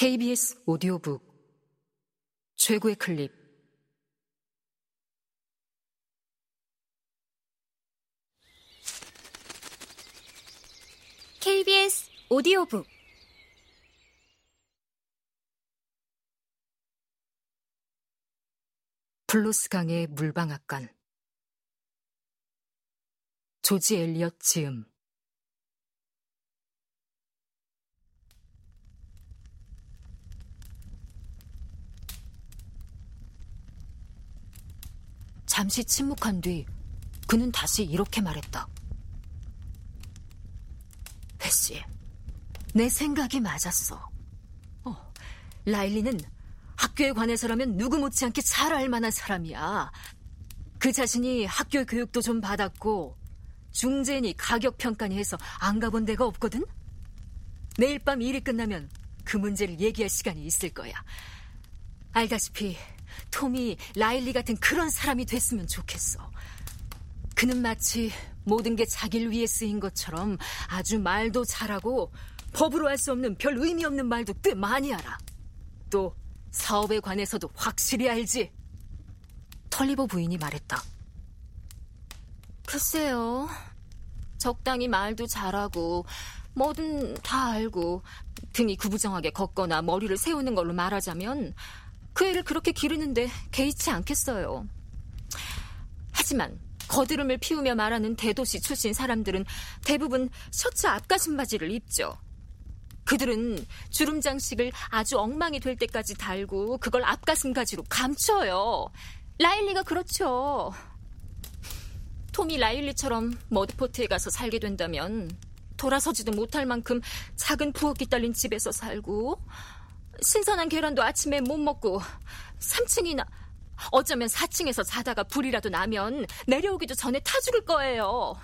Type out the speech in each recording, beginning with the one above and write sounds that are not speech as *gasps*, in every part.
KBS 오디오북. 최고의 클립. KBS 오디오북. 플로스강의 물방앗간. 조지 엘리엇 지음 잠시 침묵한 뒤 그는 다시 이렇게 말했다. 베시, 내 생각이 맞았어. 어, 라일리는 학교에 관해서라면 누구 못지않게 잘 알만한 사람이야. 그 자신이 학교 교육도 좀 받았고 중재니 가격 평가니 해서 안 가본 데가 없거든. 내일 밤 일이 끝나면 그 문제를 얘기할 시간이 있을 거야. 알다시피 톰이 라일리 같은 그런 사람이 됐으면 좋겠어. 그는 마치 모든 게 자기를 위해 쓰인 것처럼 아주 말도 잘하고 법으로 할 수 없는 별 의미 없는 말도 꽤 많이 알아. 또 사업에 관해서도 확실히 알지. 털리버 부인이 말했다. 글쎄요. 적당히 말도 잘하고 뭐든 다 알고 등이 구부정하게 걷거나 머리를 세우는 걸로 말하자면 그 애를 그렇게 기르는데 개의치 않겠어요. 하지만 거드름을 피우며 말하는 대도시 출신 사람들은 대부분 셔츠 앞가슴 바지를 입죠. 그들은 주름 장식을 아주 엉망이 될 때까지 달고 그걸 앞가슴 가지로 감춰요. 라일리가 그렇죠. 톰이 라일리처럼 머드포트에 가서 살게 된다면 돌아서지도 못할 만큼 작은 부엌이 딸린 집에서 살고 신선한 계란도 아침에 못 먹고 3층이나 어쩌면 4층에서 자다가 불이라도 나면 내려오기도 전에 타 죽을 거예요.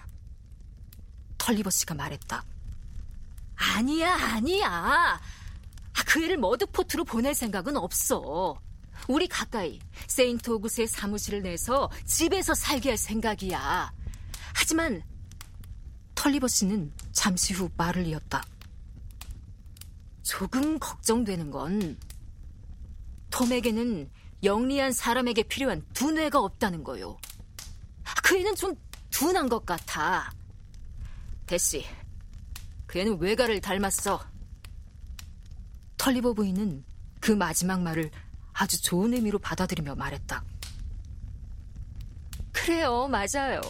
털리버 씨가 말했다. 아니야, 아니야. 아, 그 애를 머드포트로 보낼 생각은 없어. 우리 가까이 세인트 오그스에 사무실을 내서 집에서 살게 할 생각이야. 하지만 털리버 씨는 잠시 후 말을 이었다. 조금 걱정되는 건 톰에게는 영리한 사람에게 필요한 두뇌가 없다는 거요. 그 애는 좀 둔한 것 같아. 대시, 그 애는 외가를 닮았어. 털리버 부인은 그 마지막 말을 아주 좋은 의미로 받아들이며 말했다. 그래요, 맞아요.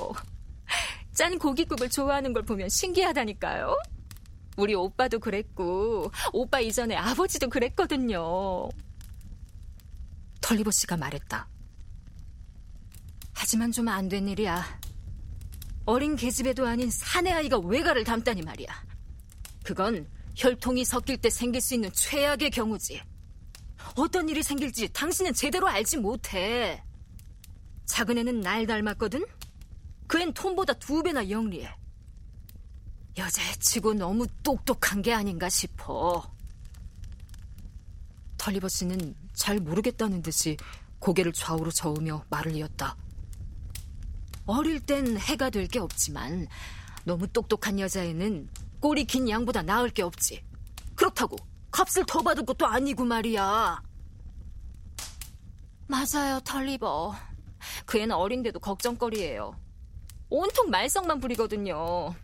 짠 고깃국을 좋아하는 걸 보면 신기하다니까요. 우리 오빠도 그랬고, 오빠 이전에 아버지도 그랬거든요. 털리버 씨가 말했다. 하지만 좀 안 된 일이야. 어린 계집애도 아닌 사내 아이가 외가를 담다니 말이야. 그건 혈통이 섞일 때 생길 수 있는 최악의 경우지. 어떤 일이 생길지 당신은 제대로 알지 못해. 작은 애는 날 닮았거든? 그 앤 톰보다 두 배나 영리해. 여자애치고 너무 똑똑한 게 아닌가 싶어. 털리버 씨는 잘 모르겠다는 듯이 고개를 좌우로 저으며 말을 이었다. 어릴 땐 해가 될 게 없지만 너무 똑똑한 여자애는 꼬리 긴 양보다 나을 게 없지. 그렇다고 값을 더 받을 것도 아니고 말이야. 맞아요, 털리버. 그 애는 어린데도 걱정거리예요. 온통 말썽만 부리거든요.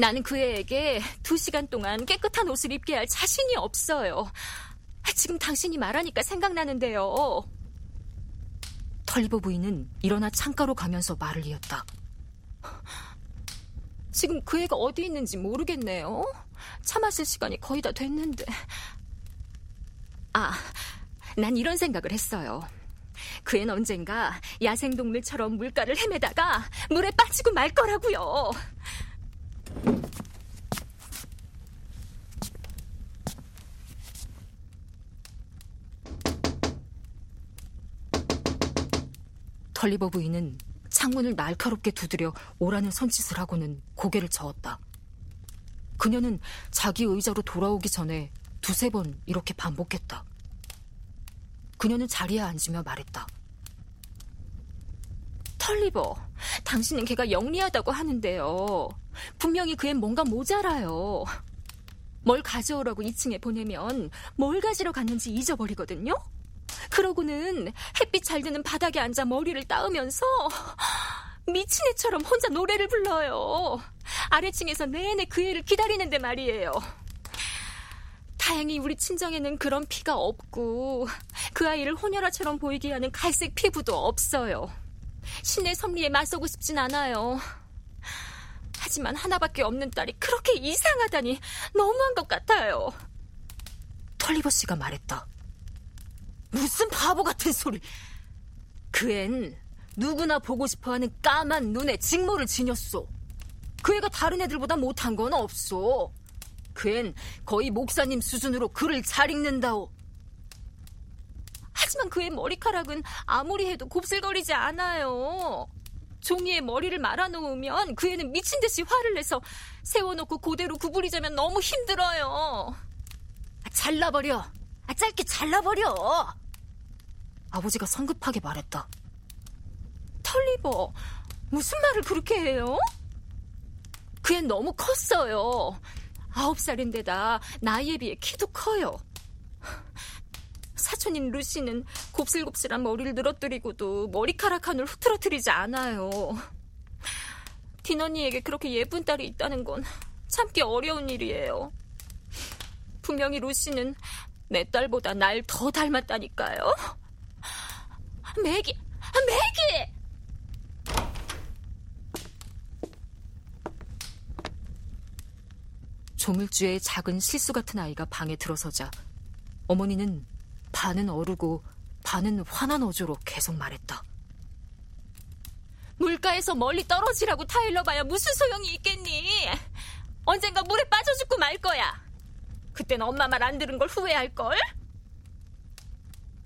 나는 그 애에게 두 시간 동안 깨끗한 옷을 입게 할 자신이 없어요. 지금 당신이 말하니까 생각나는데요. 털리버 부인은 일어나 창가로 가면서 말을 이었다. 지금 그 애가 어디 있는지 모르겠네요. 차 마실 시간이 거의 다 됐는데. 아, 난 이런 생각을 했어요. 그 애는 언젠가 야생동물처럼 물가를 헤매다가 물에 빠지고 말 거라고요. 털리버 부인은 창문을 날카롭게 두드려 오라는 손짓을 하고는 고개를 저었다. 그녀는 자기 의자로 돌아오기 전에 두세 번 이렇게 반복했다. 그녀는 자리에 앉으며 말했다. 털리버, 당신은 걔가 영리하다고 하는데요. 분명히 그엔 뭔가 모자라요. 뭘 가져오라고 2층에 보내면 뭘 가지러 갔는지 잊어버리거든요? 그러고는 햇빛 잘 드는 바닥에 앉아 머리를 따으면서 *gasps* 미친 애처럼 혼자 노래를 불러요. 아래층에서 내내 그 애를 기다리는데 말이에요. 다행히 우리 친정에는 그런 피가 없고 그 아이를 혼혈아처럼 보이게 하는 갈색 피부도 없어요. 신의 섭리에 맞서고 싶진 않아요. 하지만 하나밖에 없는 딸이 그렇게 이상하다니 너무한 것 같아요. 털리버 씨가 말했다. 무슨 바보 같은 소리. 그 앤 누구나 보고 싶어하는 까만 눈에 직모를 지녔소. 그 애가 다른 애들보다 못한 건 없어. 그앤 거의 목사님 수준으로 글을 잘 읽는다오. 하지만 그의 머리카락은 아무리 해도 곱슬거리지 않아요. 종이에 머리를 말아놓으면 그 애는 미친 듯이 화를 내서 세워놓고 그대로 구부리자면 너무 힘들어요. 아, 잘라버려. 아, 짧게 잘라버려. 아버지가 성급하게 말했다. 털리버, 무슨 말을 그렇게 해요? 그 애 너무 컸어요. 아홉 살인데다 나이에 비해 키도 커요. 사촌인 루시는 곱슬곱슬한 머리를 늘어뜨리고도 머리카락 한을 흐트러뜨리지 않아요. 디너니에게 그렇게 예쁜 딸이 있다는 건 참기 어려운 일이에요. 분명히 루시는 내 딸보다 날 더 닮았다니까요. 매기, 매기! 조물주의 작은 실수 같은 아이가 방에 들어서자 어머니는 반은 어르고 반은 화난 어조로 계속 말했다. 물가에서 멀리 떨어지라고 타일러 봐야 무슨 소용이 있겠니? 언젠가 물에 빠져 죽고 말 거야. 그땐 엄마 말 안 들은 걸 후회할걸?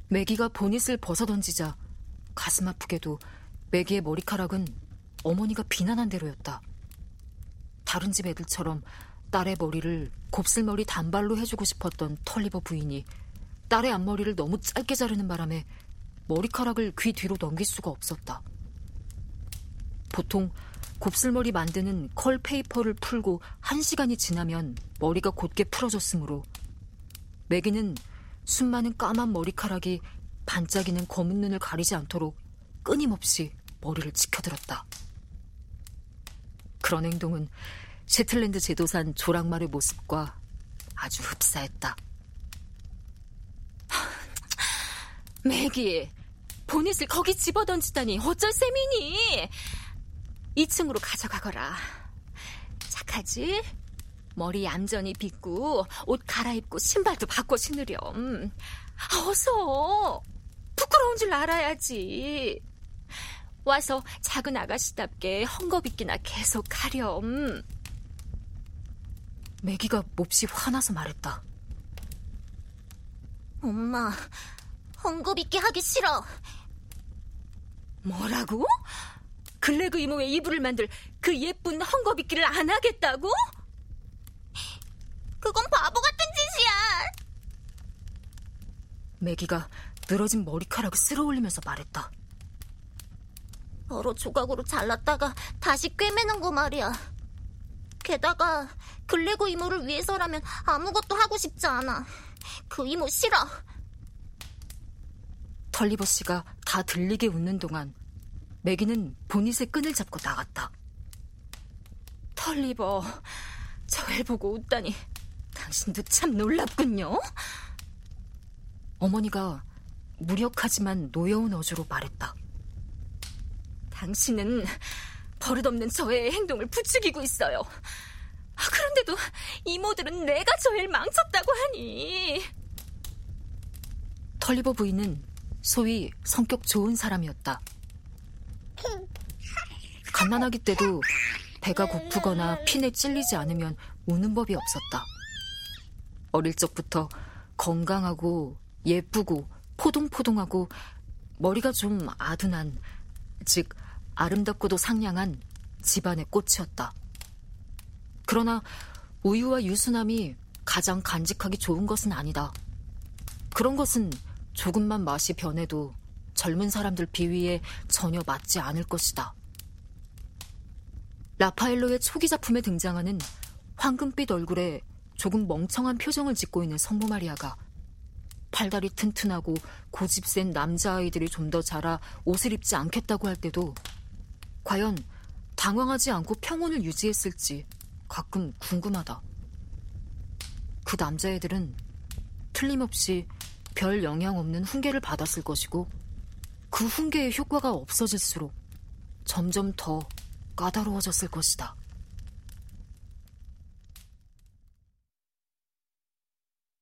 매기가 보닛을 벗어던지자 가슴 아프게도 매기의 머리카락은 어머니가 비난한 대로였다. 다른 집 애들처럼 딸의 머리를 곱슬머리 단발로 해주고 싶었던 털리버 부인이 딸의 앞머리를 너무 짧게 자르는 바람에 머리카락을 귀 뒤로 넘길 수가 없었다. 보통 곱슬머리 만드는 curl paper를 풀고 한 시간이 지나면 머리가 곧게 풀어졌으므로 매기는 수많은 까만 머리카락이 반짝이는 검은 눈을 가리지 않도록 끊임없이 머리를 치켜들었다. 그런 행동은 셰틀랜드 제도산 조랑말의 모습과 아주 흡사했다. *laughs* 매기, 보닛을 거기 집어던지다니 어쩔 셈이니? 2층으로 가져가거라. 착하지? 머리 얌전히 빗고 옷 갈아입고 신발도 바꿔 신으렴. 어서! 부끄러운 줄 알아야지. 와서 작은 아가씨답게 헝겊입기나 계속 하렴. 매기가 몹시 화나서 말했다. 엄마, 헝겊입기 하기 싫어. 뭐라고? 글래그 이모의 이불을 만들 그 예쁜 헝겊입기를 안 하겠다고? 그건 바보 같은 짓이야. 매기가 늘어진 머리카락을 쓸어 올리면서 말했다. 여러 조각으로 잘랐다가 다시 꿰매는 거 말이야. 게다가 글래그 이모를 위해서라면 아무것도 하고 싶지 않아. 그 이모 싫어. 털리버 씨가 다 들리게 웃는 동안 매기는 보닛의 끈을 잡고 나갔다. 털리버, 저를 보고 웃다니 당신도 참 놀랍군요. 어머니가 무력하지만 노여운 어조로 말했다. 당신은 버릇없는 저의 행동을 부추기고 있어요. 그런데도 이모들은 내가 저를 망쳤다고 하니. 털리버 부인은 소위 성격 좋은 사람이었다. 갓난아기 때도 배가 고프거나 핀에 찔리지 않으면 우는 법이 없었다. 어릴 적부터 건강하고 예쁘고 포동포동하고 머리가 좀 아둔한, 즉 아름답고도 상냥한 집안의 꽃이었다. 그러나 우유와 유수남이 가장 간직하기 좋은 것은 아니다. 그런 것은 조금만 맛이 변해도 젊은 사람들 비위에 전혀 맞지 않을 것이다. 라파엘로의 초기 작품에 등장하는 황금빛 얼굴에 조금 멍청한 표정을 짓고 있는 성모 마리아가 팔다리 튼튼하고 고집 센 남자아이들이 좀 더 자라 옷을 입지 않겠다고 할 때도 과연 당황하지 않고 평온을 유지했을지 가끔 궁금하다. 그 남자애들은 틀림없이 별 영향 없는 훈계를 받았을 것이고 그 훈계의 효과가 없어질수록 점점 더 까다로워졌을 것이다.